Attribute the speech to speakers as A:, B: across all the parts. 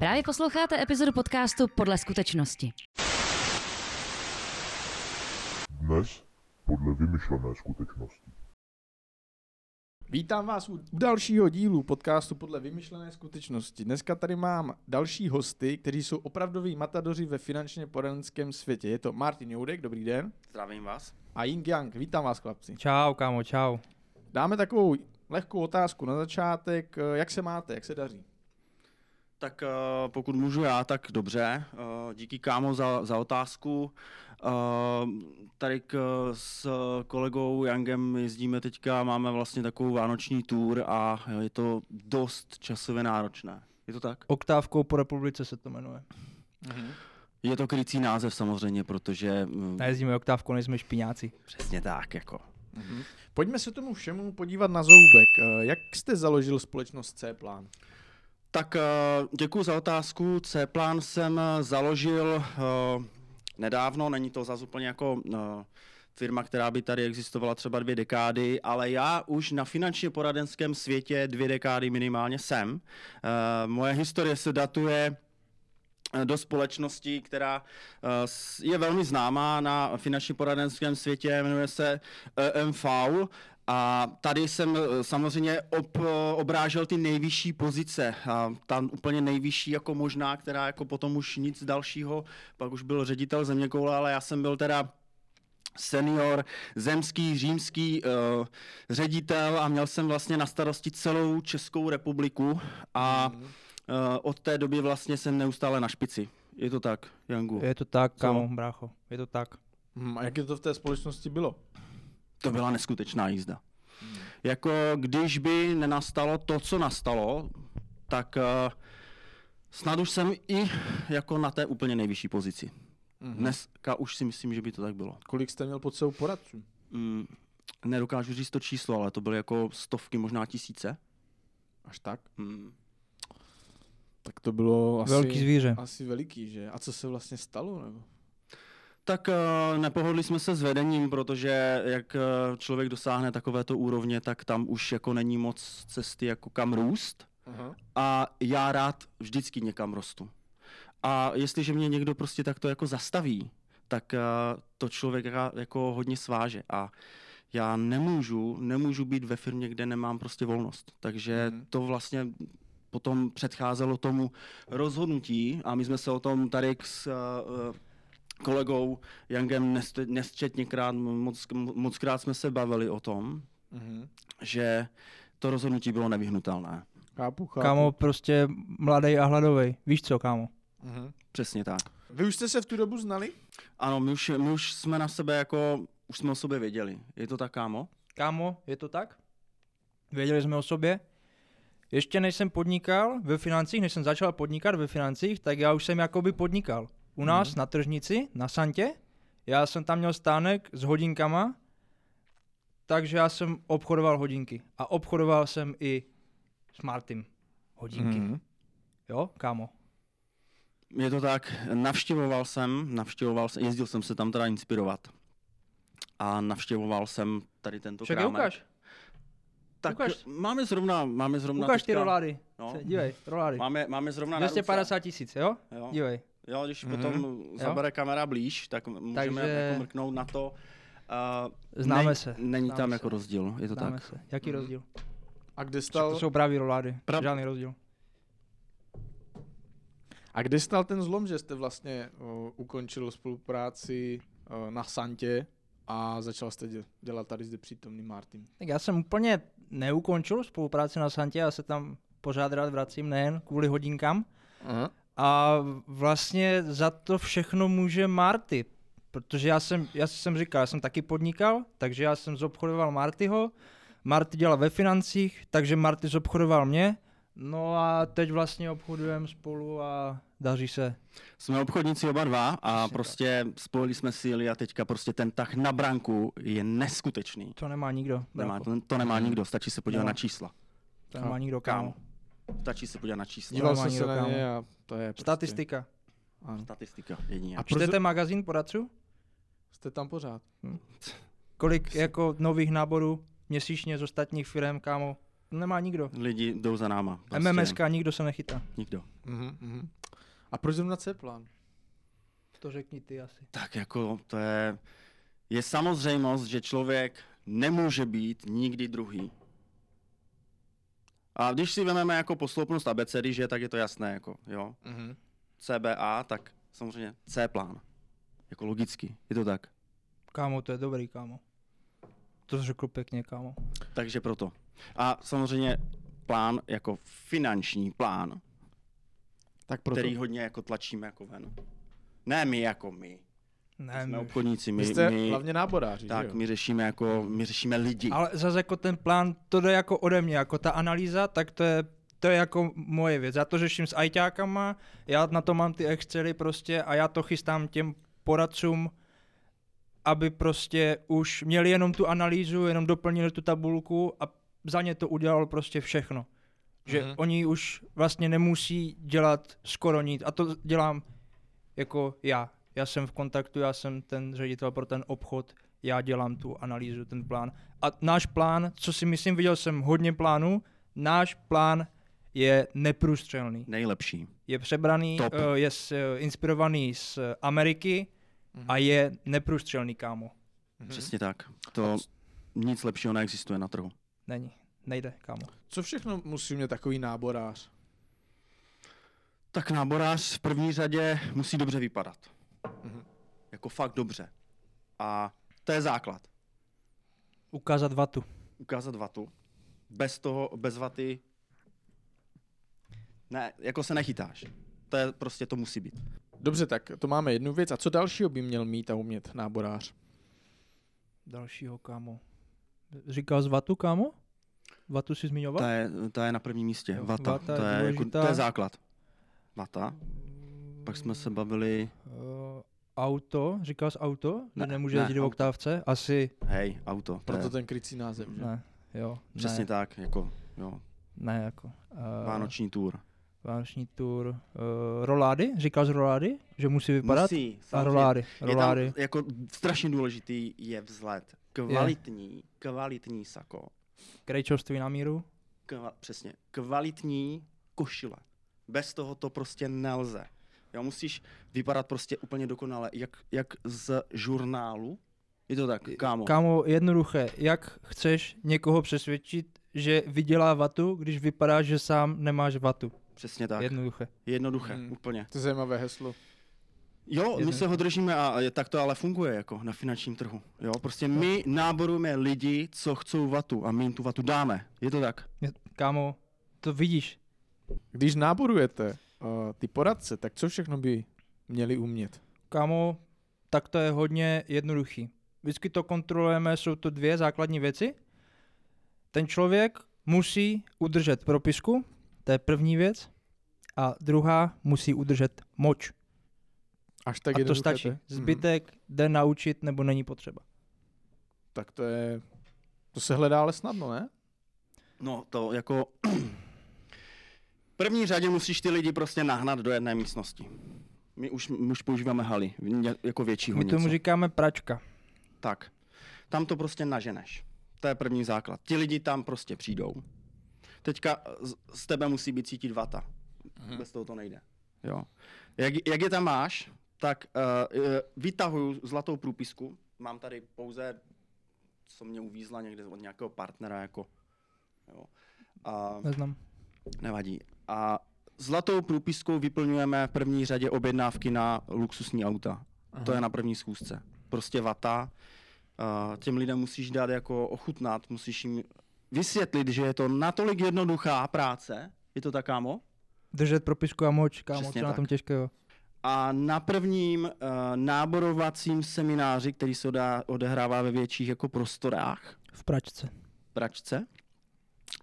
A: Právě posloucháte epizodu podcastu Podle skutečnosti.
B: Dnes podle vymyšlené skutečnosti.
C: Vítám vás u dalšího dílu podcastu podle vymyšlené skutečnosti. Dneska tady mám další hosty, kteří jsou opravdoví matadoři ve finančně poradenském světě. Je to Martin Joudek, dobrý den,
D: Zdravím vás.
C: a Ying Yang, vítám vás chlapci.
E: Čau, kámo, čau.
C: Dáme takovou lehkou otázku na začátek. Jak se máte, jak se daří?
D: Tak uh, pokud můžu já, tak dobře. Uh, díky kámo za, za otázku. Uh, tady k, s kolegou Yangem jezdíme teďka, máme vlastně takovou vánoční tour a je to dost časově náročné. Je to tak?
E: Oktávkou po republice se to jmenuje.
D: Je to krycí název samozřejmě, protože mm,
E: Nejezdíme oktávkou, nejsme špiňáci.
D: přesně tak, jako.
C: Pojďme se tomu všemu podívat na zoubek. Eh, Jak jste založil společnost C-Plán?
D: Tak děkuji za otázku. C-plán jsem eh, založil eh, nedávno, není to zase úplně jako eh, firma, která by tady existovala třeba dvě dekády, ale já už na finančně poradenském světě dvě dekády minimálně jsem. Eh, Moje historie se datuje eh, do společnosti, která eh, je velmi známá na finančně poradenském světě, jmenuje se EMV a tady jsem eh, samozřejmě ob, eh, obrážel ty nejvyšší pozice. A tam úplně nejvyšší jako možná, která jako potom už nic dalšího, pak už byl ředitel zeměkoule, ale já jsem byl teda senior, zemský, římský uh, ředitel a měl jsem vlastně na starosti celou Českou republiku a uh, od té doby vlastně jsem neustále na špici. Je to tak, Jangu?
E: Je to tak,
C: Co?
E: kámo, brácho, je to tak.
C: Hm, A jak je to v té společnosti bylo?
D: To byla neskutečná jízda. Jako když by nenastalo to, co nastalo, tak uh, snad už jsem i jako na té úplně nejvyšší pozici.
C: Mhm.
D: Dneska už si myslím, že by to tak bylo.
C: Kolik jste měl pod sebou poradců?
D: Mm, nedokážu říct to číslo, ale to byly jako stovky, možná tisíce.
C: Až tak?
D: Mm.
C: Tak to bylo asi,
E: Velký zvíře.
C: asi veliký, že? A co se vlastně stalo? Nebo?
D: Tak uh, nepohodli jsme se s vedením, protože jak uh, člověk dosáhne takovéto úrovně, tak tam už jako není moc cesty jako kam růst.
C: Aha.
D: A já rád vždycky někam rostu. A jestliže mě někdo prostě takto jako zastaví, tak uh, to člověka jako hodně sváže. A já nemůžu, nemůžu být ve firmě, kde nemám prostě volnost. Takže
C: Mhm.
D: to vlastně potom předcházelo tomu rozhodnutí a my jsme se o tom tady s uh, kolegou Jangem nest- nesčetněkrát, moc, mockrát jsme se bavili o tom,
C: Mhm.
D: že to rozhodnutí bylo nevyhnutelné.
C: Chápu, chápu.
E: Kámo, prostě mladý a hladový. Víš co, kámo?
C: Mhm.
D: Přesně tak.
C: Vy už jste se v tu dobu znali?
D: Ano, my už, my už jsme na sebe jako, už jsme o sobě věděli. Je to tak, kámo?
E: Kámo, je to tak? Věděli jsme o sobě. Ještě než jsem podnikal ve financích, než jsem začal podnikat ve financích, tak já už jsem jakoby podnikal. U nás
C: Mhm.
E: na tržnici, na Santě, já jsem tam měl stánek s hodinkama, takže já jsem obchodoval hodinky. A obchodoval jsem i s Martym hodinky.
C: Mhm.
E: Jo, kámo?
D: Je to tak, navštěvoval jsem, navštěvoval jsem, jezdil jsem se tam teda inspirovat. A navštěvoval jsem tady tento
E: Však
D: krámek.
E: ukáž.
D: Tak
E: ukáž.
D: máme zrovna, máme zrovna
E: Ukáž ty
D: teďka-
E: rolády.
D: No,
E: Se- Dívej, rolády.
D: máme, máme zrovna na ruce.
E: 250 tisíc, jo?
D: Jo,
E: Dívej.
D: Jo, když
C: Mhm.
D: potom zabere kamera blíž, tak můžeme
E: Takže-
D: jako mrknout na to. Uh,
E: Známe
D: nej-
E: se,
D: Není
E: známe
D: tam
E: se.
D: jako rozdíl, je to
E: Známe
D: tak.
E: se. Jaký
C: Mhm.
E: rozdíl?
C: A kde stal,
E: To jsou právě rolády.
D: Pra-
E: Žádný rozdíl.
C: a kde stal ten zlom, že jste vlastně uh, ukončil spolupráci uh, na Santě a začal jste dě- dělat tady zde přítomný Martin?
E: Tak já jsem úplně neukončil spolupráci na Santě, já se tam pořád rád vracím, nejen kvůli hodinkám.
C: Aha.
E: A vlastně za to všechno může Marty, protože já jsem, já jsem říkal, já jsem taky podnikal, takže já jsem zobchodoval Martyho, Marty dělal ve financích, takže Marty zobchodoval mě, no a teď vlastně obchodujeme spolu a daří se.
D: Jsme obchodníci oba dva a
E: Přesně tak.
D: prostě spojili jsme síly a teďka prostě ten tah na branku je neskutečný.
E: To nemá nikdo.
D: Nemá, to, to nemá nikdo, stačí se podívat
E: Nemá.
D: na čísla.
E: To nemá nikdo, kámo.
D: Stačí se podívat na čísla.
C: Díval jsem se na ně a to je prostě,
E: Statistika.
C: Ano.
D: Statistika jedině.
C: A
E: Čtete magazín poradců?
C: jste tam pořád?
E: Kolik jako nových náborů měsíčně z ostatních firm, kámo? nemá nikdo.
D: Lidi jdou za náma.
E: MMSK nikdo se nechytá.
D: Nikdo.
C: Mhm, mhm. A proč zrovna C-plán?
E: To řekni ty asi.
D: Tak jako to je, je samozřejmost, že člověk nemůže být nikdy druhý. A když si vezmeme jako posloupnost abecedy, že tak je to jasné, jako, jo.
C: Mhm.
D: CBA, tak samozřejmě C plán. Jako logicky, je to tak.
E: Kámo, to je dobrý, kámo. To řekl pěkně, kámo.
D: Takže proto. A samozřejmě plán jako finanční plán,
C: Tak proto.
D: který hodně jako tlačíme jako ven. Ne my jako my.
E: Ne,
D: Jsme
E: my-
D: obchodníci, my,
C: jste
D: my
C: hlavně náboráři,
D: tak
C: že jo?
D: my řešíme jako, my řešíme lidi.
E: Ale zase jako ten plán, to jde jako ode mě, jako ta analýza, tak to je, to je jako moje věc. Já to řeším s ajťákama, já na to mám ty Excely prostě a já to chystám těm poradcům, aby prostě už měli jenom tu analýzu, jenom doplnili tu tabulku a za ně to udělalo prostě všechno. Že
C: Mhm.
E: oni už vlastně nemusí dělat skoro nic a to dělám jako já. Já jsem v kontaktu, já jsem ten ředitel pro ten obchod, já dělám tu analýzu, ten plán. A náš plán, co si myslím, viděl jsem hodně plánů, náš plán je neprůstřelný.
D: Nejlepší.
E: Je přebraný,
D: Top.
E: eh, je eh, inspirovaný z Ameriky a je neprůstřelný, kámo.
C: Mhm.
D: Přesně tak. To nic lepšího neexistuje na trhu.
E: Není. Nejde, kámo.
C: Co všechno musí mít takový náborář?
D: Tak náborář v první řadě musí dobře vypadat.
C: Mhm.
D: Jako fakt dobře. A to je základ.
E: Ukázat vatu.
D: Ukázat vatu. Bez toho, bez vaty, ne, jako se nechytáš. To je prostě, to musí být.
C: Dobře, tak to máme jednu věc. A co dalšího by měl mít a umět náborář?
E: Dalšího, kámo. Říkal z vatu, kámo? Vatu si zmiňoval?
D: To je, to je na prvním místě.
E: Jo,
D: Vata.
E: vata
D: to,
E: je
D: je jako, to je základ. Vata. Pak jsme se bavili,
E: Uh, auto, říkal jsi auto? Že
D: Ne,
E: nemůže
D: ne,
E: jezdit
D: auto.
E: oktávce? Asi
D: hej, auto. To
C: Proto
D: je,
C: ten krycí název, že?
E: ne, jo.
D: přesně
E: ne,
D: tak, jako, jo,
E: Ne, jako. Uh,
D: vánoční tour.
E: Vánoční tour. Uh, rolády? Říkal jsi rolády? Že musí vypadat?
D: Musí,
E: A
D: samozřejmě.
E: rolády.
D: Je
E: rolády.
D: tam jako strašně důležitý je vzhled. Kvalitní, kvalitní sako.
E: Krejčovství na míru.
D: Kva, přesně, kvalitní košile. Bez toho to prostě nelze. Jo, musíš vypadat prostě úplně dokonale, jak, jak z žurnálu. Je to tak, kámo.
E: Kámo, jednoduché. Jak chceš někoho přesvědčit, že vydělá vatu, když vypadá, že sám nemáš vatu?
D: Přesně tak.
E: Jednoduché.
D: Jednoduché,
C: Hmm.
D: úplně.
C: To je zajímavé heslo.
D: Jo, my se ho držíme a je- tak to ale funguje jako na finančním trhu. Jo, prostě my náborujeme lidi, co chcou vatu a my jim tu vatu dáme. Je to tak?
E: Kámo, to vidíš.
C: Když náborujete uh, ty poradce, tak co všechno by měli umět?
E: Kámo, tak to je hodně jednoduchý. Vždycky to kontrolujeme, jsou to dvě základní věci. Ten člověk musí udržet propisku, to je první věc. A druhá musí udržet moč.
C: Až tak
E: a to
C: jednoduché
E: stačí.
C: je? Mhm.
E: Zbytek jde naučit nebo není potřeba.
C: Tak to je... To se hledá ale snadno, ne?
D: No, to jako... v první řadě musíš ty lidi prostě nahnat do jedné místnosti. My už, my už používáme haly, jako většího
E: My
D: něco.
E: tomu říkáme pračka.
D: Tak, tam to prostě naženeš. To je první základ. Ti lidi tam prostě přijdou. Teďka z, tebe musí být cítit vata.
C: Mhm.
D: Bez toho to nejde. Jo. Jak, jak je tam máš, tak uh, vytahuju zlatou průpisku. Mám tady pouze, co mě uvízla někde od nějakého partnera, jako. Jo. A
E: Neznám.
D: nevadí. A zlatou průpiskou vyplňujeme v první řadě objednávky na luxusní auta. Aha. To je na první schůzce. Prostě vata. Uh, těm lidem musíš dát jako ochutnat, musíš jim vysvětlit, že je to natolik jednoduchá práce, je to tak, kámo?
E: Držet propisku a moč, kámo,
D: Přesně
E: co na
D: tak.
E: tom těžkého.
D: A na prvním uh, náborovacím semináři, který se odehrává ve větších jako prostorách,
E: V pračce.
D: pračce,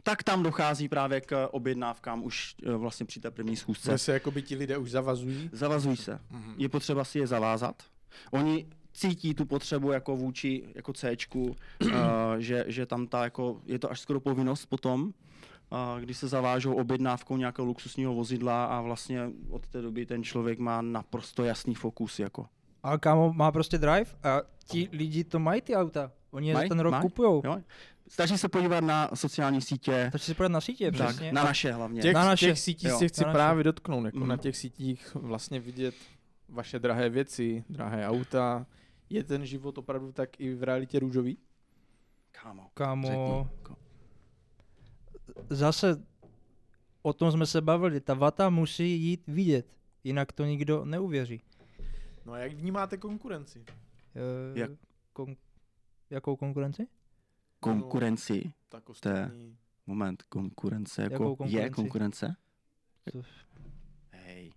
D: tak tam dochází právě k objednávkám už uh, vlastně při té první schůzce.
C: Kde se jako by ti lidé už zavazují?
D: Zavazuj se.
C: Mhm.
D: Je potřeba si je zavázat. Oni cítí tu potřebu jako vůči jako Cčku, uh, že, že tam ta jako, je to až skoro povinnost potom, uh, když se zavážou objednávkou nějakého luxusního vozidla a vlastně od té doby ten člověk má naprosto jasný fokus. Jako.
E: A kámo má prostě drive a ti lidi to mají ty auta. Oni je za
D: Maj?
E: ten rok
D: Maj? Stačí se podívat na sociální sítě,
E: Takže si podat na sítě,
D: tak,
E: přesně.
D: na naše hlavně.
C: Těch,
E: Na naše.
C: těch sítí
D: Jo,
C: si chci
E: na naše.
C: právě dotknout, jako
D: Mhm.
C: na těch sítích vlastně vidět vaše drahé věci, drahé auta. Je ten život opravdu tak i v realitě růžový?
D: Kámo,
E: Kámo,
D: řekni.
E: Zase o tom jsme se bavili, ta vata musí jít vidět, jinak to nikdo neuvěří.
C: No a jak vnímáte konkurenci?
E: Eh,
D: Jak?
E: Kon- jakou konkurenci?
D: Konkurenci,
C: Tak ostatní.
D: moment, konkurence, jako
E: Jakou konkurenci?
D: je konkurence?
E: To-
D: Hej,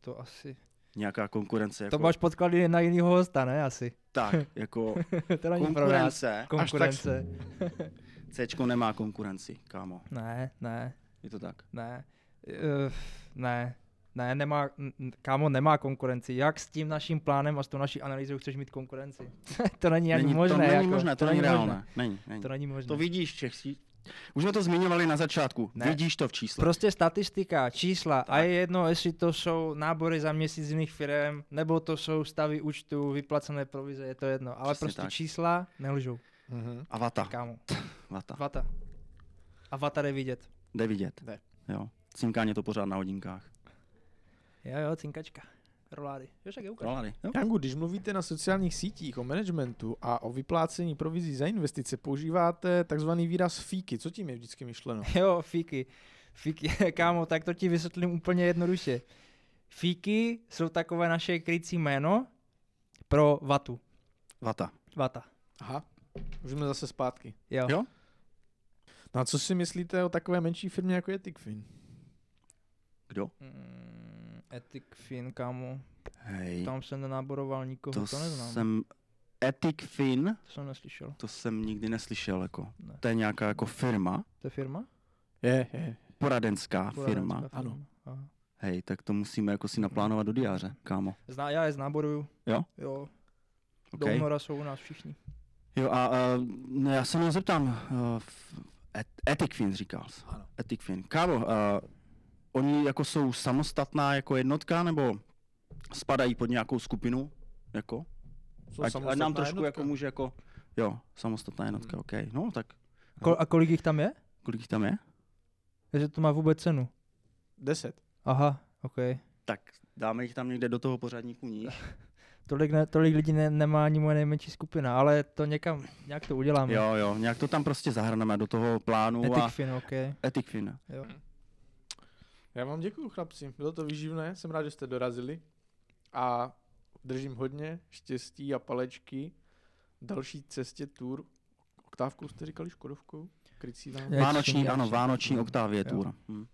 E: To asi.
D: nějaká konkurence,
E: To
D: jako,
E: máš podklady na jiného hosta, ne? Asi.
D: tak, jako
E: to není
D: konkurence,
E: Konkurence.
D: Cčko nemá konkurenci, kámo,
E: Ne, ne,
D: je to tak?
E: ne. Uh, ne. Ne, nemá, kámo, nemá konkurenci. Jak s tím naším plánem a s tou naší analýzou chceš mít konkurenci? to není ani
D: není,
E: možné.
D: to není
E: jako,
D: možné, to, není reálné,
E: možné.
D: není, není.
E: To není možné.
D: To vidíš sí- Už jsme to zmiňovali na začátku,
E: Ne.
D: vidíš to v číslech.
E: Prostě statistika, čísla. A
D: Tak.
E: je jedno, jestli to jsou nábory za měsíc z jiných firm, nebo to jsou stavy účtu, vyplacené provize, je to jedno. Ale
D: Přesně
E: prostě
D: tak.
E: čísla nelžou,
C: Mhm.
D: A vata,
E: kámo.
D: vata,
E: Vata. A vata jde vidět.
D: jde vidět.
C: Jde.
D: Jo, cinkáně to pořád na hodinkách.
E: Jo, jo, cinkačka. Rolády. Jo, však je ukáž.
D: Rolady, jo?
C: Jangu, když mluvíte na sociálních sítích o managementu a o vyplácení provizí za investice, používáte takzvaný výraz fíky. Co tím je vždycky myšleno?
E: Jo, fíky. Fíky, kámo, tak to ti vysvětlím úplně jednoduše. Fíky jsou takové naše krycí jméno pro vatu.
D: Vata.
E: Vata.
C: Aha, už jsme zase zpátky.
E: Jo.
D: Jo?
C: No a co si myslíte o takové menší firmě jako je Tikfin?
D: Kdo?
E: Mm, Ethic Fin, kámo.
D: Hej,
E: Tam jsem nenáboroval nikoho, to,
D: to
E: to neznám.
D: jsem... Ethic Fin,
E: To jsem neslyšel.
D: to jsem nikdy neslyšel, jako.
E: Ne.
D: To je nějaká jako firma,
E: To je firma?
C: Je, je.
D: poradenská firma.
E: Poradenská
C: Ano.
E: firma. Aha.
D: Hej, tak to musíme jako si naplánovat do diáře, kámo.
E: Zná, já je znáboruju.
D: Jo?
E: Jo. Do
D: Okay.
E: února jsou u nás všichni.
D: Jo a uh, no, já se mě zeptám, uh, et, Ethic Fin říkal jsi.
C: Ano.
D: Ethic Fin. Kámo, uh, oni jako jsou samostatná jako jednotka, nebo spadají pod nějakou skupinu? Jako?
C: Jsou
D: Ať, ať
C: samostatná
D: nám trošku
C: jednotka.
D: jako může jako... Jo, samostatná jednotka,
C: Hmm.
D: OK. No tak
E: Kol- a kolik jich tam je?
D: kolik jich tam je?
E: Jestli to má vůbec cenu.
C: Deset.
E: Aha, OK.
D: Tak dáme jich tam někde do toho pořadníku níž.
E: Tolik, ne, tolik lidí ne, nemá ani moje nejmenší skupina, ale to někam, nějak to uděláme.
D: Jo, jo, nějak to tam prostě zahrneme do toho plánu
E: Ethic
D: a
E: Fin, OK.
D: Ethic Fin.
E: Jo.
C: Já vám děkuju, chlapci. Bylo to výživné, jsem rád, že jste dorazili. A držím hodně štěstí a palečky v další cestě tour. Oktávku jste říkali Škodovkou? Krycí vám.
D: Vánoční, ano, Vánoční Oktávie
C: Jo.
D: tour. Hm.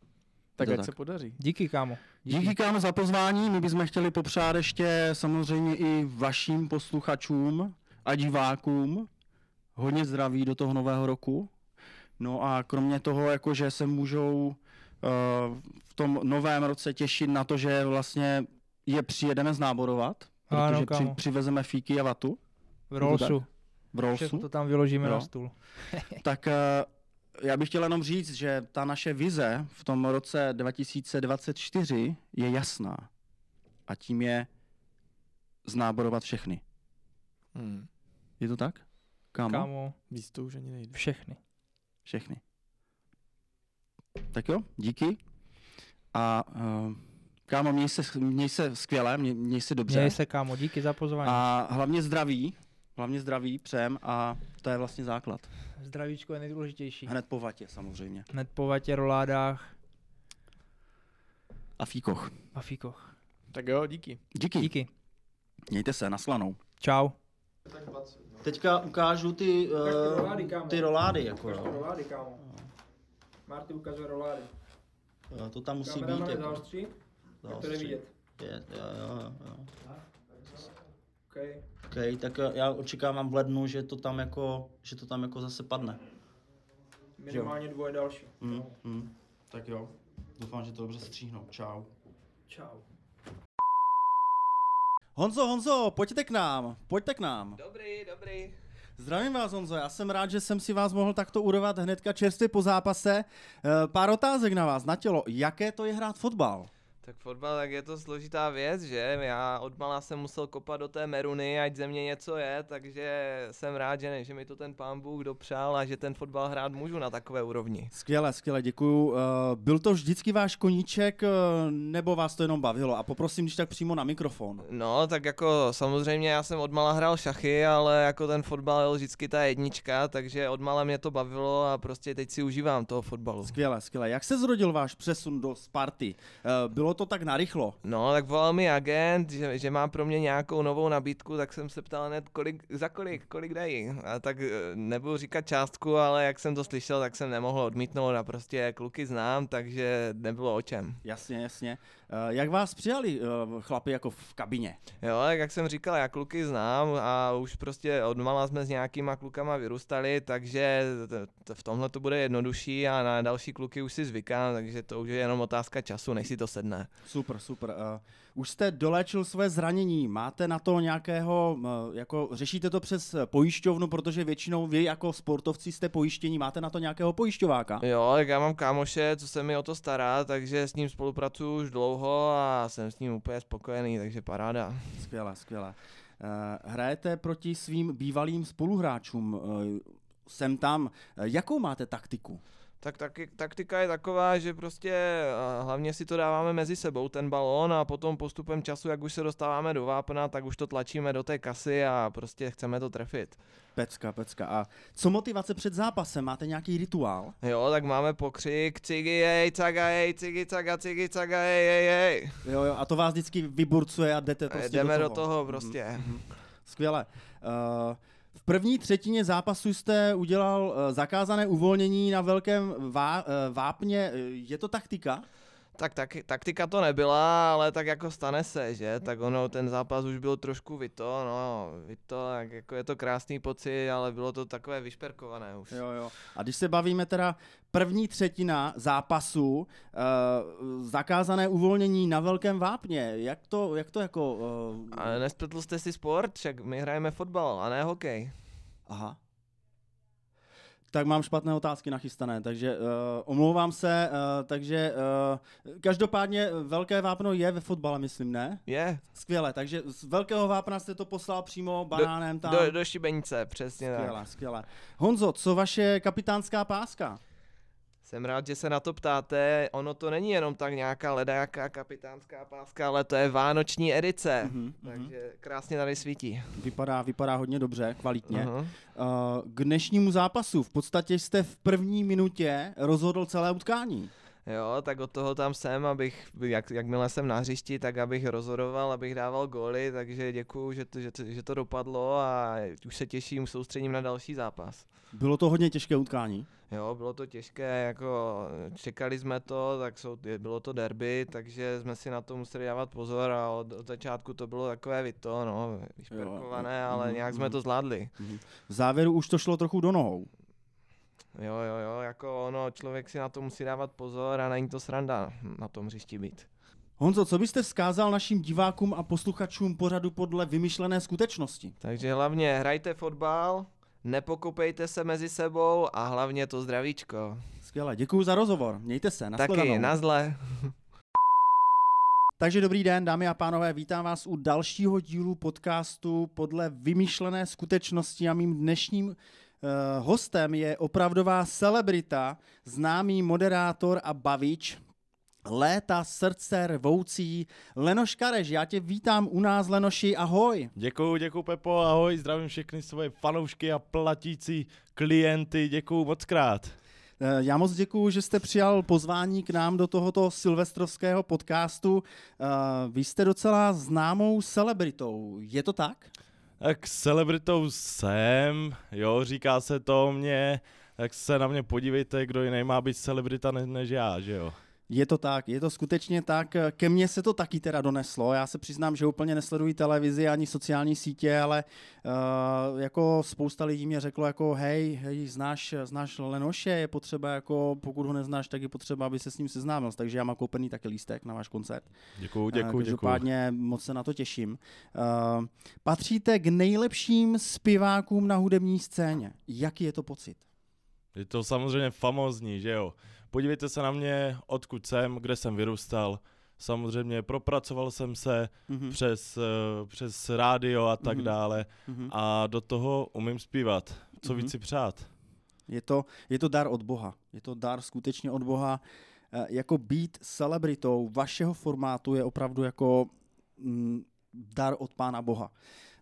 C: Tak ať
D: tak.
C: se podaří.
E: Díky, kámo.
D: Díky kámo za pozvání, my bychom chtěli popřát ještě samozřejmě i vašim posluchačům a divákům hodně zdraví do toho nového roku. No a kromě toho, jako že se můžou uh, v tom novém roce těšit na to, že vlastně je přijedeme znáborovat,
E: Ano,
D: protože při,
E: kámo.
D: přivezeme fíky a vatu
E: V Rollsu.
D: v.
E: Všechno to tam vyložíme
D: Jo.
E: na stůl.
D: Tak eh, já bych chtěl jenom říct, že ta naše vize v tom roce 2024 je jasná. A tím je znáborovat všechny.
C: Hmm.
D: Je to tak? Kámo?
E: Kámo,
C: Víc to už ani nejde.
E: všechny.
D: Všechny. Tak jo, díky. A uh, kámo, měj se, měj se skvěle, měj, měj se dobře.
E: Měj se, kámo, díky za pozvání.
D: A hlavně zdraví. Hlavně zdraví, přem a to je vlastně základ.
E: Zdravíčko je nejdůležitější.
D: Hned po vatě samozřejmě.
E: Hned po vatě, roládách
D: A fíkoch.
E: a fíkoch.
C: Tak jo, díky.
D: Díky.
E: Díky.
D: Mějte se, naslanou.
E: Čau.
D: Teďka ukážu ty,
E: Ukaž ty rolády, kámo.
D: ty rolády. Jako, jo.
E: rolády, kámo. Marty ukazuje rolády.
D: Jo, to tam musí být. Jako,
E: zaostří,
D: zaostří. Je, jo, jo, jo.
E: Okay.
D: Okay, tak já očekávám v lednu, že to tam jako, že to tam jako zase padne.
E: Minimálně dvoje další.
D: Mm, mm. Tak jo. Doufám, že to dobře stříhnou. Čau.
E: Čau.
F: Honzo, Honzo, pojďte k nám, pojďte k nám.
G: Dobrý, dobrý.
F: Zdravím vás, Honzo, já jsem rád, že jsem si vás mohl takto urvat hnedka čerstvě po zápase. E, pár otázek na vás, na tělo. Jaké to je hrát fotbal?
G: Tak fotbal, tak je to složitá věc, že? Já odmala jsem musel kopat do té meruny, ať ze mě něco je, takže jsem rád, že, ne, že mi to ten pán Bůh dopřál a že ten fotbal hrát můžu na takové úrovni.
D: Skvěle, skvěle, děkuju. Uh, byl to vždycky váš koníček, uh, nebo vás to jenom bavilo? A poprosím, když tak přímo na mikrofon.
G: No, tak jako samozřejmě já jsem odmala hrál šachy, ale jako ten fotbal je vždycky ta jednička, takže odmala mě to bavilo a prostě teď si užívám toho fotbalu.
D: Skvěle, skvěle. Jak se zrodil váš přesun do Sparty? Uh, bylo to tak narychlo?
G: No, tak volal mi agent, že, že má pro mě nějakou novou nabídku, tak jsem se ptal hned, kolik, za kolik, kolik dají. A tak eh, nebudu říkat částku, ale jak jsem to slyšel, tak jsem nemohl odmítnout a prostě kluky znám, takže nebylo o čem.
D: Jasně, jasně. Uh, jak vás přijali uh, chlapi jako v kabině?
G: Jo, tak jak jsem říkal, já kluky znám a už prostě odmala jsme s nějakýma klukama vyrůstali, takže v tomhle to bude jednodušší a na další kluky už si zvykám, takže to už je jenom otázka času, než si to sedne.
D: Super, super. Uh, už jste doléčil své zranění, máte na to nějakého, uh, jako řešíte to přes pojišťovnu, protože většinou vy jako sportovci jste pojištění, máte na to nějakého pojišťováka?
G: Jo, tak já mám kámoše, co se mi o to stará, takže s ním spolupracuju už dlouho a jsem s ním úplně spokojený, takže paráda.
D: Skvěle, skvěle. Uh, hrajete proti svým bývalým spoluhráčům, uh, jsem tam. Jakou máte taktiku?
G: Tak, tak taktika je taková, že prostě a hlavně si to dáváme mezi sebou, ten balón a potom postupem času, jak už se dostáváme do vápna, tak už to tlačíme do té kasy a prostě chceme to trefit.
D: Pecka, pecka. A co motivace před zápasem? Máte nějaký rituál?
G: Jo, tak máme pokřik, cigy, jej, caga, jej, cigy, caga, cigy, caga, jej, jej, jej.
D: Jo, jo, a to vás vždycky vyburcuje a jdete prostě
G: Jdeme
D: do
G: do
D: toho.
G: toho prostě.
D: Mhm. Skvěle. Uh, v první třetině zápasu jste udělal uh, zakázané uvolnění na velkém vá, uh, vápně. Uh, Je to taktika?
G: Tak, tak taktika to nebyla, ale tak jako stane se, že? Tak ono, ten zápas už byl trošku vyto, no, vyto, tak jako je to krásný pocit, ale bylo to takové vyšperkované už.
D: Jo, jo. A když se bavíme teda první třetina zápasu, uh, zakázané uvolnění na velkém vápně, jak to, jak to jako... Uh,
G: Ale nespletl jste si sport, však my hrajeme fotbal a ne hokej.
D: Aha. Tak mám špatné otázky nachystané, takže uh, omlouvám se, uh, takže uh, každopádně velké vápno je ve fotbale, myslím, ne?
G: Je,
D: Skvěle, takže z velkého vápna jste to poslal přímo banánem tam.
G: do, do šibenice, přesně tak.
D: Skvěle, skvěle. Honzo, co vaše kapitánská páska?
G: Jsem rád, že se na to ptáte. Ono to není jenom tak nějaká ledajaká kapitánská páska, ale to je vánoční edice.
D: Mhm,
G: Takže krásně tady svítí.
D: Vypadá, vypadá hodně dobře, kvalitně.
G: Aha.
D: Uh, k dnešnímu zápasu v podstatě jste v první minutě rozhodl celé utkání.
G: Jo, tak od toho tam jsem, abych, jak, jakmile jsem na hřišti, tak abych rozhodoval, abych dával góly, takže děkuju, že to, že, to, že to dopadlo a už se těším, soustředím na další zápas.
D: Bylo to hodně těžké utkání.
G: Jo, bylo to těžké, jako čekali jsme to, tak jsou, bylo to derby, takže jsme si na to museli dávat pozor a od, od začátku to bylo takové vito, no, vyšperkované,
D: Jo,
G: ale
D: mhm,
G: nějak jsme
D: mhm.
G: to zvládli.
D: V závěru už to šlo trochu do nohou.
G: Jo, jo, jo, jako ono, člověk si na to musí dávat pozor a není to sranda na tom hřišti být.
D: Honzo, co byste vzkázal našim divákům a posluchačům pořadu podle vymyšlené skutečnosti?
G: Takže hlavně hrajte fotbal, nepokopejte se mezi sebou a hlavně to zdravíčko.
D: Skvěle, děkuji za rozhovor. Mějte se, nashledanou.
G: Taky, na zle.
D: Takže dobrý den, dámy a pánové, vítám vás u dalšího dílu podcastu podle vymyšlené skutečnosti a mým dnešním hostem je opravdová celebrita, známý moderátor a bavič, léta srdce rvoucí, Lenoš Kareš. Já tě vítám u nás, Lenoši, ahoj.
H: Děkuju, děkuju Pepo, ahoj, zdravím všechny svoje fanoušky a platící klienty, děkuju moc krát.
D: Eh, Já moc děkuju, že jste přijal pozvání k nám do tohoto silvestrovského podcastu. Eh, Vy jste docela známou celebritou, je to tak?
H: Tak celebritou jsem, jo, říká se to o mě, tak se na mě podívejte, kdo jiný má být celebrita ne- než já, že jo.
D: Je to tak, je to skutečně tak. Ke mně se to taky teda doneslo. Já se přiznám, že úplně nesleduji televizi ani sociální sítě, ale uh, jako spousta lidí mě řeklo jako hej, hej, znáš, znáš Lenoše, je potřeba jako, pokud ho neznáš, tak je potřeba, aby se s ním seznámil. Takže já mám koupený taky lístek na váš koncert.
H: Děkuju,
D: Eh,
H: děkuju, děkuju.
D: Každopádně moc se na to těším. Uh, patříte k nejlepším zpěvákům na hudební scéně. Jaký je to pocit?
H: Je to samozřejmě famózní, že jo. Podívejte se na mě, odkud jsem, kde jsem vyrůstal, samozřejmě propracoval jsem se
D: Mhm.
H: přes, eh, přes rádio a tak
D: Mhm.
H: dále
D: Mhm.
H: a do toho umím zpívat. Co
D: Mhm.
H: víc si přát?
D: Je to, je to dar od Boha. Je to dar skutečně od Boha. Eh, Jako být celebritou vašeho formátu je opravdu jako mm, dar od Pána Boha.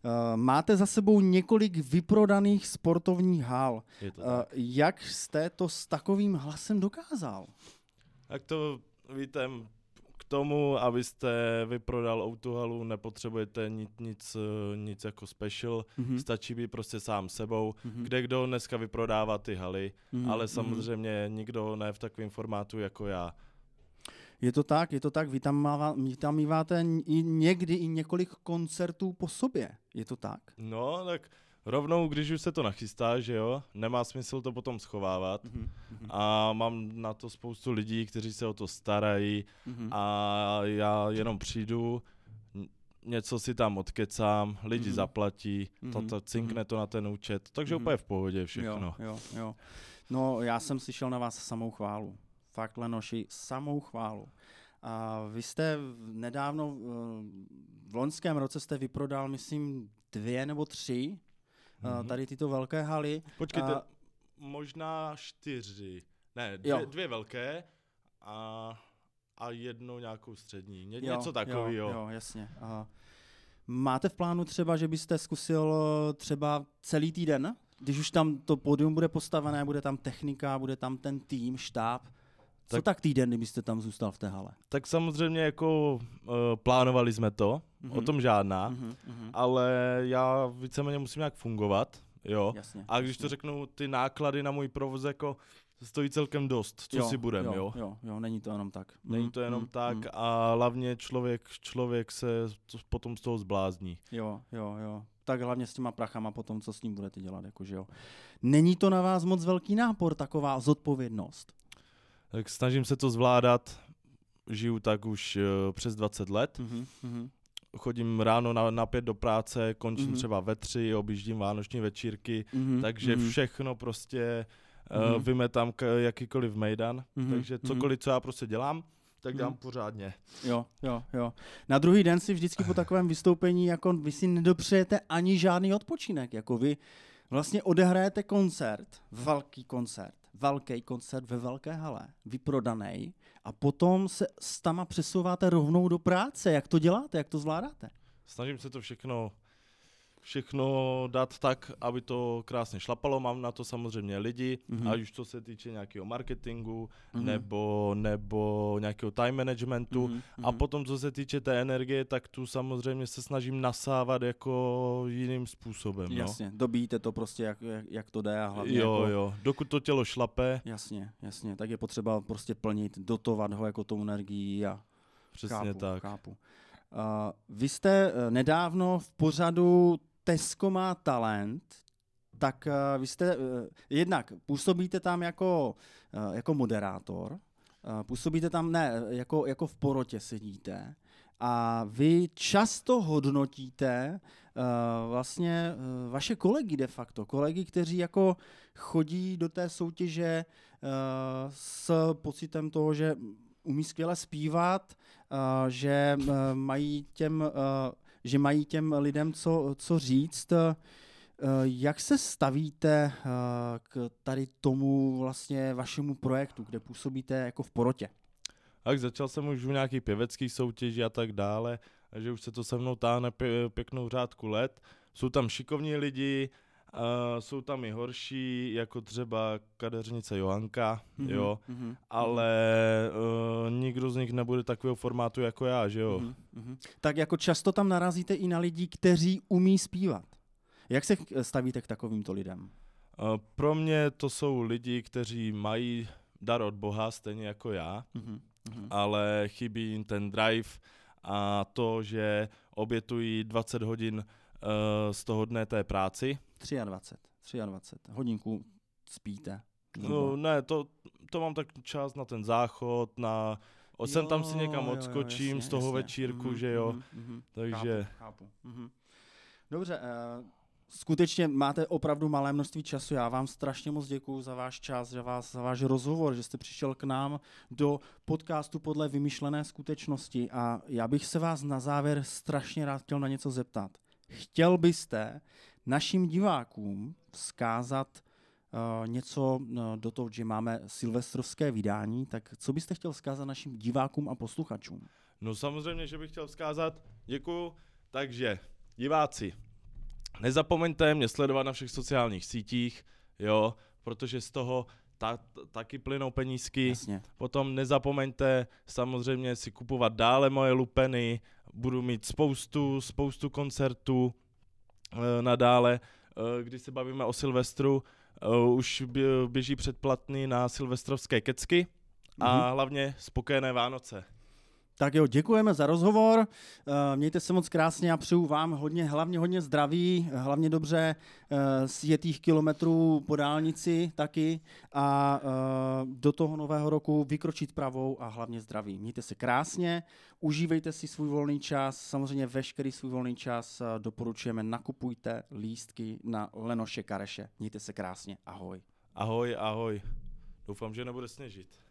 D: Eh, Máte za sebou několik vyprodaných sportovních hal. Eh. Jak jste to s takovým hlasem dokázal?
H: Tak to víte, k tomu, abyste vyprodal autohalu, nepotřebujete nic, nic, eh, nic jako special,
D: Mhm.
H: stačí být prostě sám sebou.
D: Mhm.
H: Kde kdo dneska vyprodává ty haly,
D: Mhm.
H: ale
D: Mhm.
H: samozřejmě nikdo ne v takovém formátu jako já.
D: Je to tak, je to tak. Vy tam, mává, vy tam míváte i někdy i několik koncertů po sobě. Je to tak?
H: No, tak rovnou, když už se to nachystá, že jo, nemá smysl to potom schovávat.
D: Mhm. Mhm.
H: A mám na to spoustu lidí, kteří se o to starají
D: Mhm.
H: a já jenom přijdu, něco si tam odkecám, lidi
D: Mhm.
H: zaplatí,
D: Mhm.
H: to, to cinkne to na ten účet, takže
D: Mhm.
H: úplně v pohodě všechno.
D: Jo, jo, jo. No, já jsem slyšel na vás samou chválu. Fakt, Lenoši, samou chválu. A vy jste nedávno, eh, v loňském roce jste vyprodal, myslím, dvě nebo tři, mm-hmm.
H: Mhm.
D: tady tyto velké haly.
H: Počkejte,
D: A-
H: možná čtyři. Ne,
D: Jo.
H: dvě, dvě velké a, a jednou nějakou střední. Ně,
D: Jo,
H: něco takového.
D: Jo, jo, jasně. A máte v plánu třeba, že byste zkusil eh, třeba celý týden, když už tam to pódium bude postavené, bude tam technika, bude tam ten tým, štáb, co tak,
H: Tak-
D: týden, kdybyste tam zůstal v té hale?
H: Tak samozřejmě jako uh, plánovali jsme to, o
D: Mhm.
H: tom žádná,
D: Mhm, mhm.
H: ale já víceméně musím nějak fungovat, jo.
D: Jasně.
H: A když to
D: jasně.
H: řeknu, ty náklady na můj provoz jako stojí celkem dost, co si budem, jo.
D: jo. Jo, jo, není to jenom tak.
H: Není
D: Mhm,
H: to jenom
D: mhm,
H: tak
D: mhm.
H: a hlavně člověk, člověk se to- potom z toho zblázní.
D: Jo, jo, jo. Tak hlavně s těma prachama potom, co s ním budete dělat, jakože jo. Není to na vás moc velký nápor, taková zodpovědnost?
H: Tak snažím se to zvládat, žiju tak už uh, přes 20 let,
D: Mhm, mhm.
H: chodím ráno na, na pět do práce, končím
D: Mhm.
H: třeba ve tři, objíždím vánoční večírky,
D: Mhm,
H: takže
D: mhm.
H: všechno prostě uh, vymetám k, jakýkoliv mejdan,
D: Mhm,
H: takže
D: mhm.
H: cokoliv, co já prostě dělám, tak
D: Mhm.
H: pořádně.
D: Jo, jo, jo. Na druhý den si vždycky po takovém vystoupení, jako vy si nedopřejete ani žádný odpočinek, jako vy vlastně odehrajete koncert, velký koncert, velký koncert ve velké hale, vyprodaný, a potom se s tama přesouváte rovnou do práce. Jak to děláte, jak to zvládáte?
H: Snažím se to všechno všechno dát tak, aby to krásně šlapalo. Mám na to samozřejmě lidi,
D: Mhm.
H: mm-hmm. ať už to se týče nějakého marketingu
D: Mhm.
H: nebo, nebo nějakého time managementu.
D: Mhm,
H: A
D: mhm.
H: potom, co se týče té energie, tak tu samozřejmě se snažím nasávat jako jiným způsobem. No.
D: Jasně, dobíjíte to prostě, jak, jak, jak to jde a hlavně
H: Jo,
D: jako,
H: jo. Dokud to tělo šlape,
D: Jasně, jasně, tak je potřeba prostě plnit, dotovat ho jako tou energií a
H: přesně
D: chápu,
H: tak.
D: Chápu. Uh, vy jste uh, nedávno v pořadu Tesco má talent, tak uh, vy jste uh, jednak působíte tam jako, uh, jako moderátor, uh, působíte tam ne, jako, jako v porotě sedíte a vy často hodnotíte uh, vlastně uh, vaše kolegy de facto, kolegy, kteří jako chodí do té soutěže uh, s pocitem toho, že umí skvěle zpívat, uh, že uh, mají těm, uh, že mají těm lidem co, co říct. Uh, jak se stavíte uh, k tady tomu vlastně vašemu projektu, kde působíte jako v porotě?
H: Tak začal jsem už v nějakých pěveckých soutěži a tak dále, takže už se to se mnou táhne pě- pěknou řádku let. Jsou tam šikovní lidi, uh, jsou tam i horší, jako třeba kadeřnice Johanka, mm-hmm. jo,
D: Mhm,
H: ale uh, nikdo z nich nebude takového formátu jako já, že jo.
D: mhm, mhm. Tak jako často tam narazíte i na lidi, kteří umí zpívat. Jak se stavíte k takovýmto lidem?
H: Uh, pro mě to jsou lidi, kteří mají dar od Boha, stejně jako já,
D: Mhm, mhm.
H: ale chybí jim ten drive a to, že obětují 20 hodin z toho dne té práci.
D: 23, 23 hodinku spíte.
H: No ne, to, to mám tak čas na ten záchod, na... O, sem tam si někam
D: Jo, jo, jo,
H: odskočím
D: jasně,
H: z toho
D: jasně.
H: večírku,
D: Mhm,
H: že jo.
D: mhm, mhm.
H: Takže
D: Chápu, chápu. Mhm. Dobře, uh, skutečně máte opravdu malé množství času. Já vám strašně moc děkuji za váš čas, za, vás, za váš rozhovor, že jste přišel k nám do podcastu podle vymyšlené skutečnosti a já bych se vás na závěr strašně rád chtěl na něco zeptat. Chtěl byste našim divákům vzkázat uh, něco uh, do toho, že máme silvestrovské vydání, tak co byste chtěl vzkázat našim divákům a posluchačům?
H: No samozřejmě, že bych chtěl vzkázat. Děkuju. Takže, diváci, nezapomeňte mě sledovat na všech sociálních sítích, jo, protože z toho ta, ta, taky plynou penízky.
D: Jasně.
H: Potom nezapomeňte samozřejmě si kupovat dále moje lupeny, budu mít spoustu, spoustu koncertů e, nadále, e, když se bavíme o Silvestru, e, už bě- běží předplatný na silvestrovské kecky a
D: Mhm.
H: hlavně spokojené Vánoce.
D: Tak jo, děkujeme za rozhovor. Eh, Mějte se moc krásně a přeju vám hodně, hlavně hodně zdraví, hlavně dobře eh, sjetých kilometrů po dálnici taky a eh, do toho nového roku vykročit pravou a hlavně zdraví. Mějte se krásně, užívejte si svůj volný čas, samozřejmě veškerý svůj volný čas eh, doporučujeme, nakupujte lístky na Lenoše Kareše. Mějte se krásně, ahoj.
H: Ahoj, ahoj. Doufám, že nebude sněžit.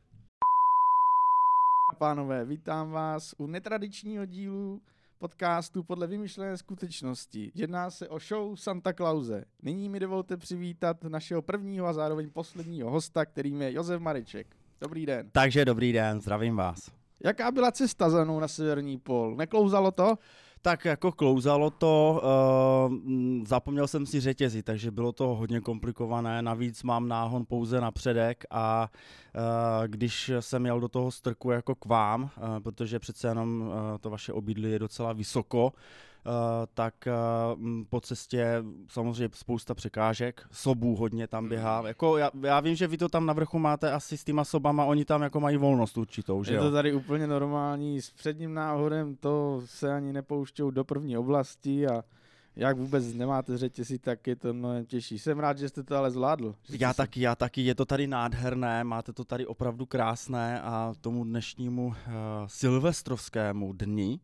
C: Pánové, vítám vás u netradičního dílu podcastu podle vymyšlené skutečnosti. Jedná se o show Santa Clause. Nyní mi dovolte přivítat našeho prvního a zároveň posledního hosta, kterým je Josef Mariček. Dobrý den.
D: Takže dobrý den, zdravím vás.
C: Jaká byla cesta za mnou na severní pol? Neklouzalo to?
D: Tak jako klouzalo to, uh, zapomněl jsem si řetězy, takže bylo to hodně komplikované, navíc mám náhon pouze na předek a uh, když jsem jel do toho strku jako k vám, uh, protože přece jenom uh, to vaše obydlí je docela vysoko, tak uh, m, po cestě samozřejmě spousta překážek, sobů hodně tam běhá. Jako já, já vím, že vy to tam na vrchu máte asi s těma sobama, oni tam jako mají volnost určitou, že
C: Je to tady úplně normální, s předním náhodem to se ani nepouštějí do první oblasti a jak vůbec nemáte řetězy, tak je to mnohem těžší. Jsem rád, že jste to ale zvládl.
D: Já
C: se-
D: taky, já taky, je to tady nádherné, máte to tady opravdu krásné a tomu dnešnímu uh, silvestrovskému dni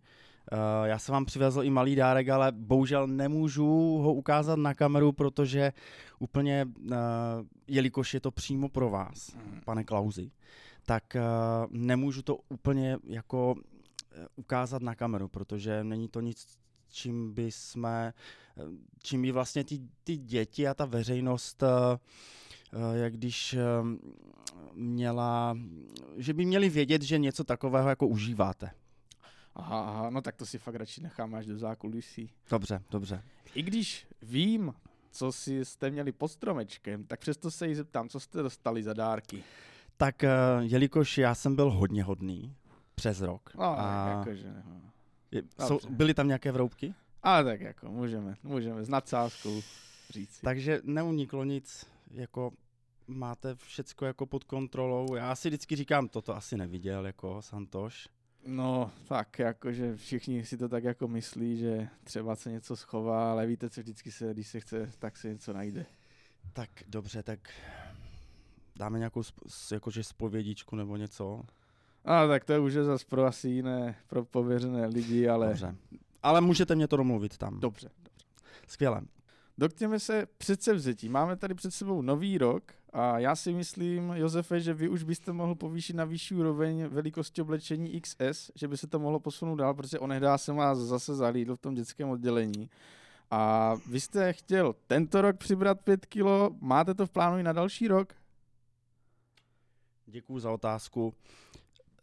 D: já jsem vám přivezl i malý dárek, ale bohužel nemůžu ho ukázat na kameru, protože úplně, uh, jelikož je to přímo pro vás, pane Klauzi, tak uh, nemůžu to úplně jako eh, ukázat na kameru, protože není to nic, čím by jsme, eh, čím by vlastně ty, ty děti a ta veřejnost, eh, eh, jak když eh, měla, že by měli vědět, že něco takového jako užíváte.
C: Aha, aha, no tak to si fakt radši necháme až do zákulisí.
D: Dobře, dobře.
C: I když vím, co si jste měli pod stromečkem, tak přesto se jí zeptám, co jste dostali za dárky.
D: Tak eh, jelikož já jsem byl hodně hodný přes rok,
C: No,
D: a
C: jakože, no.
D: je, jsou, byly tam nějaké vroubky,
C: Ale tak jako, můžeme, můžeme s nadsázkou říci.
D: takže neuniklo nic, jako máte všecko jako pod kontrolou. Já si vždycky říkám, toto asi neviděl jako Santoš.
C: No, tak jakože všichni si to tak jako myslí, že třeba se něco schová, ale víte, co vždycky se, když se chce, tak se něco najde.
D: Tak dobře, tak dáme nějakou jakože spovědičku nebo něco.
C: A tak to je už je zas pro asi jiné, pro pověřené lidi, ale
D: Dobře. Ale můžete mě to domluvit tam.
C: dobře.
D: Skvěle.
C: Dotkněme se předsevzetí. Máme tady před sebou nový rok a já si myslím, Josefe, že vy už byste mohl povýšit na vyšší úroveň velikosti oblečení XS, že by se to mohlo posunout dál, protože onehdá jsem vás zase zalídl v tom dětském oddělení. A vy jste chtěl tento rok přibrat pět kilo, máte to v plánu i na další rok?
D: Děkuji za otázku.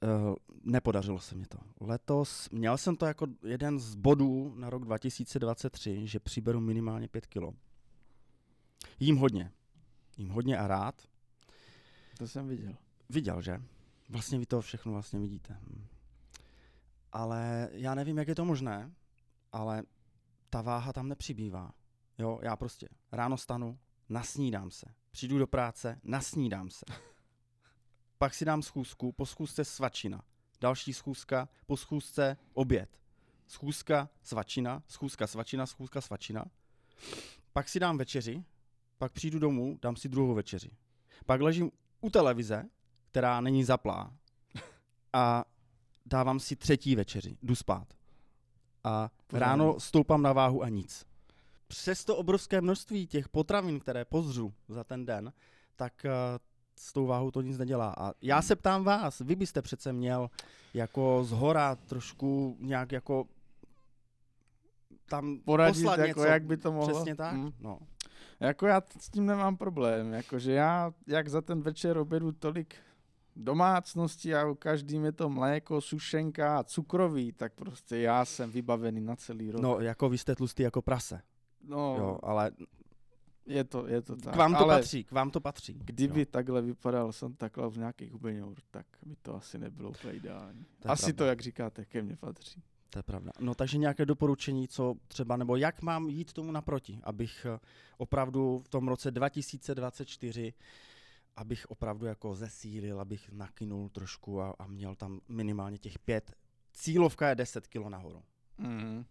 D: Uh, nepodařilo se mi to. Letos měl jsem to jako jeden z bodů na rok 2023, že přiberu minimálně 5 kilo. Jím hodně. Jím hodně a rád.
C: To jsem viděl.
D: Viděl, že? Vlastně vy to všechno vlastně vidíte. Hm. Ale já nevím, jak je to možné, ale ta váha tam nepřibývá. Jo, já prostě ráno stanu, nasnídám se. Přijdu do práce, nasnídám se. Pak si dám schůzku, po schůzce svačina. Další schůzka, po schůzce oběd. Schůzka, svačina, schůzka, svačina, schůzka, svačina. Pak si dám večeři, pak přijdu domů, dám si druhou večeři. Pak ležím u televize, která není zaplá a dávám si třetí večeři, jdu spát. A ráno stoupám na váhu a nic. přes to obrovské množství těch potravin, které pozřu za ten den, tak eh, s tou váhou to nic nedělá. A já se ptám vás, vy byste přece měl jako z hora trošku nějak jako tam
C: Poradit,
D: poslat
C: jako
D: něco.
C: jak by to mohlo.
D: Přesně tak.
C: Mm.
D: No.
C: Jako já s tím nemám problém, jakože já, jak za ten večer obědu tolik domácností a u každým je to mléko, sušenka a cukroví, tak prostě já jsem vybavený na celý rok.
D: no, jako vy jste tlustý jako prase.
C: no
D: Jo, ale
C: je to, je to tak.
D: k vám to
C: ale
D: patří, k vám to patří.
C: Kdyby
D: jo,
C: takhle vypadal Santa Claus v nějakých hubeňour, tak by to asi nebylo úplně ideální. Asi
D: pravda.
C: to, jak říkáte, ke mně patří.
D: To je pravda. No takže nějaké doporučení, co třeba, nebo jak mám jít tomu naproti, abych eh, opravdu v tom roce 2024 abych opravdu jako zesílil, abych nakynul trošku a, a měl tam minimálně těch pět. Cílovka je 10 kilo nahoru.
C: Mm.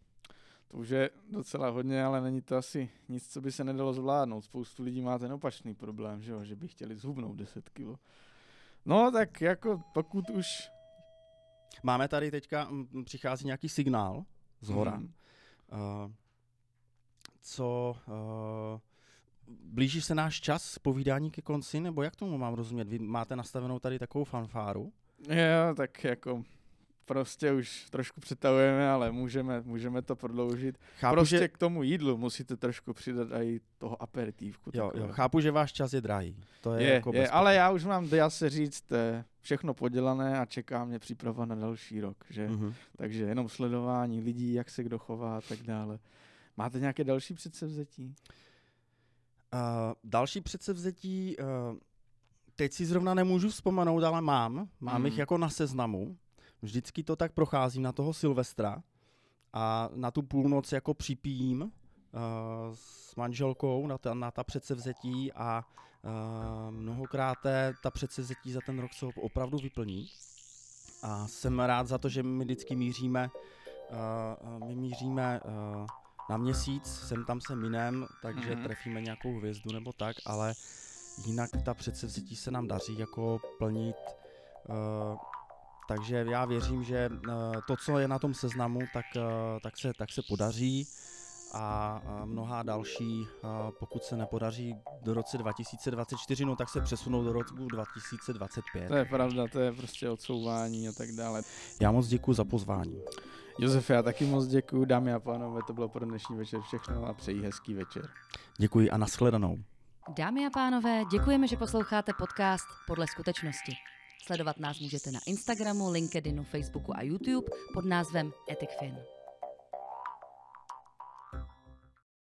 C: To už je docela hodně, ale není to asi nic, co by se nedalo zvládnout. Spoustu lidí má ten opačný problém, že, jo? že by chtěli zhubnout 10 kilo. No tak jako pokud už...
D: Máme tady teďka, přichází nějaký signál z hora.
C: Mm.
D: Uh, co, uh, blíží se náš čas povídání ke konci, nebo jak tomu mám rozumět? Vy máte nastavenou tady takovou fanfáru?
C: Jo, tak jako prostě už trošku přetahujeme, ale můžeme, můžeme to prodloužit.
D: Chápu,
C: prostě
D: že,
C: k tomu jídlu musíte trošku přidat i toho aperitívku.
D: jo, jo, chápu, že váš čas je drahý. To je,
C: je,
D: jako
C: je ale já už mám, dá se říct, eh, všechno podělané a čeká mě příprava na další rok, že?
D: Mhm.
C: Takže jenom sledování lidí, jak se kdo chová a tak dále. Máte nějaké další předsevzetí?
D: Uh, další předsevzetí, uh, teď si zrovna nemůžu vzpomenout, ale mám. Mám
C: Mm.
D: jich jako na seznamu. Vždycky to tak procházím na toho Silvestra a na tu půlnoc jako připijím uh, s manželkou na ta, na ta předsevzetí a uh, mnohokrát ta předsevzetí za ten rok se opravdu vyplní. A jsem rád za to, že my vždycky míříme, uh, my míříme uh, na měsíc, sem tam se minem, takže
C: Mhm.
D: mm-hmm. trefíme nějakou hvězdu nebo tak, ale jinak ta předsevzetí se nám daří jako plnit. Uh, takže já věřím, že uh, to, co je na tom seznamu, tak, uh, tak, se, tak se podaří a uh, mnohá další, pokud se nepodaří do roce 2024, no tak se přesunou do roku 2025.
C: To je pravda, to je prostě odsouvání a tak dále.
D: Já moc děkuji za pozvání.
C: Josef, já taky moc děkuji, dámy a pánové, to bylo pro dnešní večer všechno a přeji hezký večer.
D: Děkuji a nashledanou.
A: Dámy a pánové, děkujeme, že posloucháte podcast Podle skutečnosti. Sledovat nás můžete na Instagramu, LinkedInu, Facebooku a YouTube pod názvem EthicFin.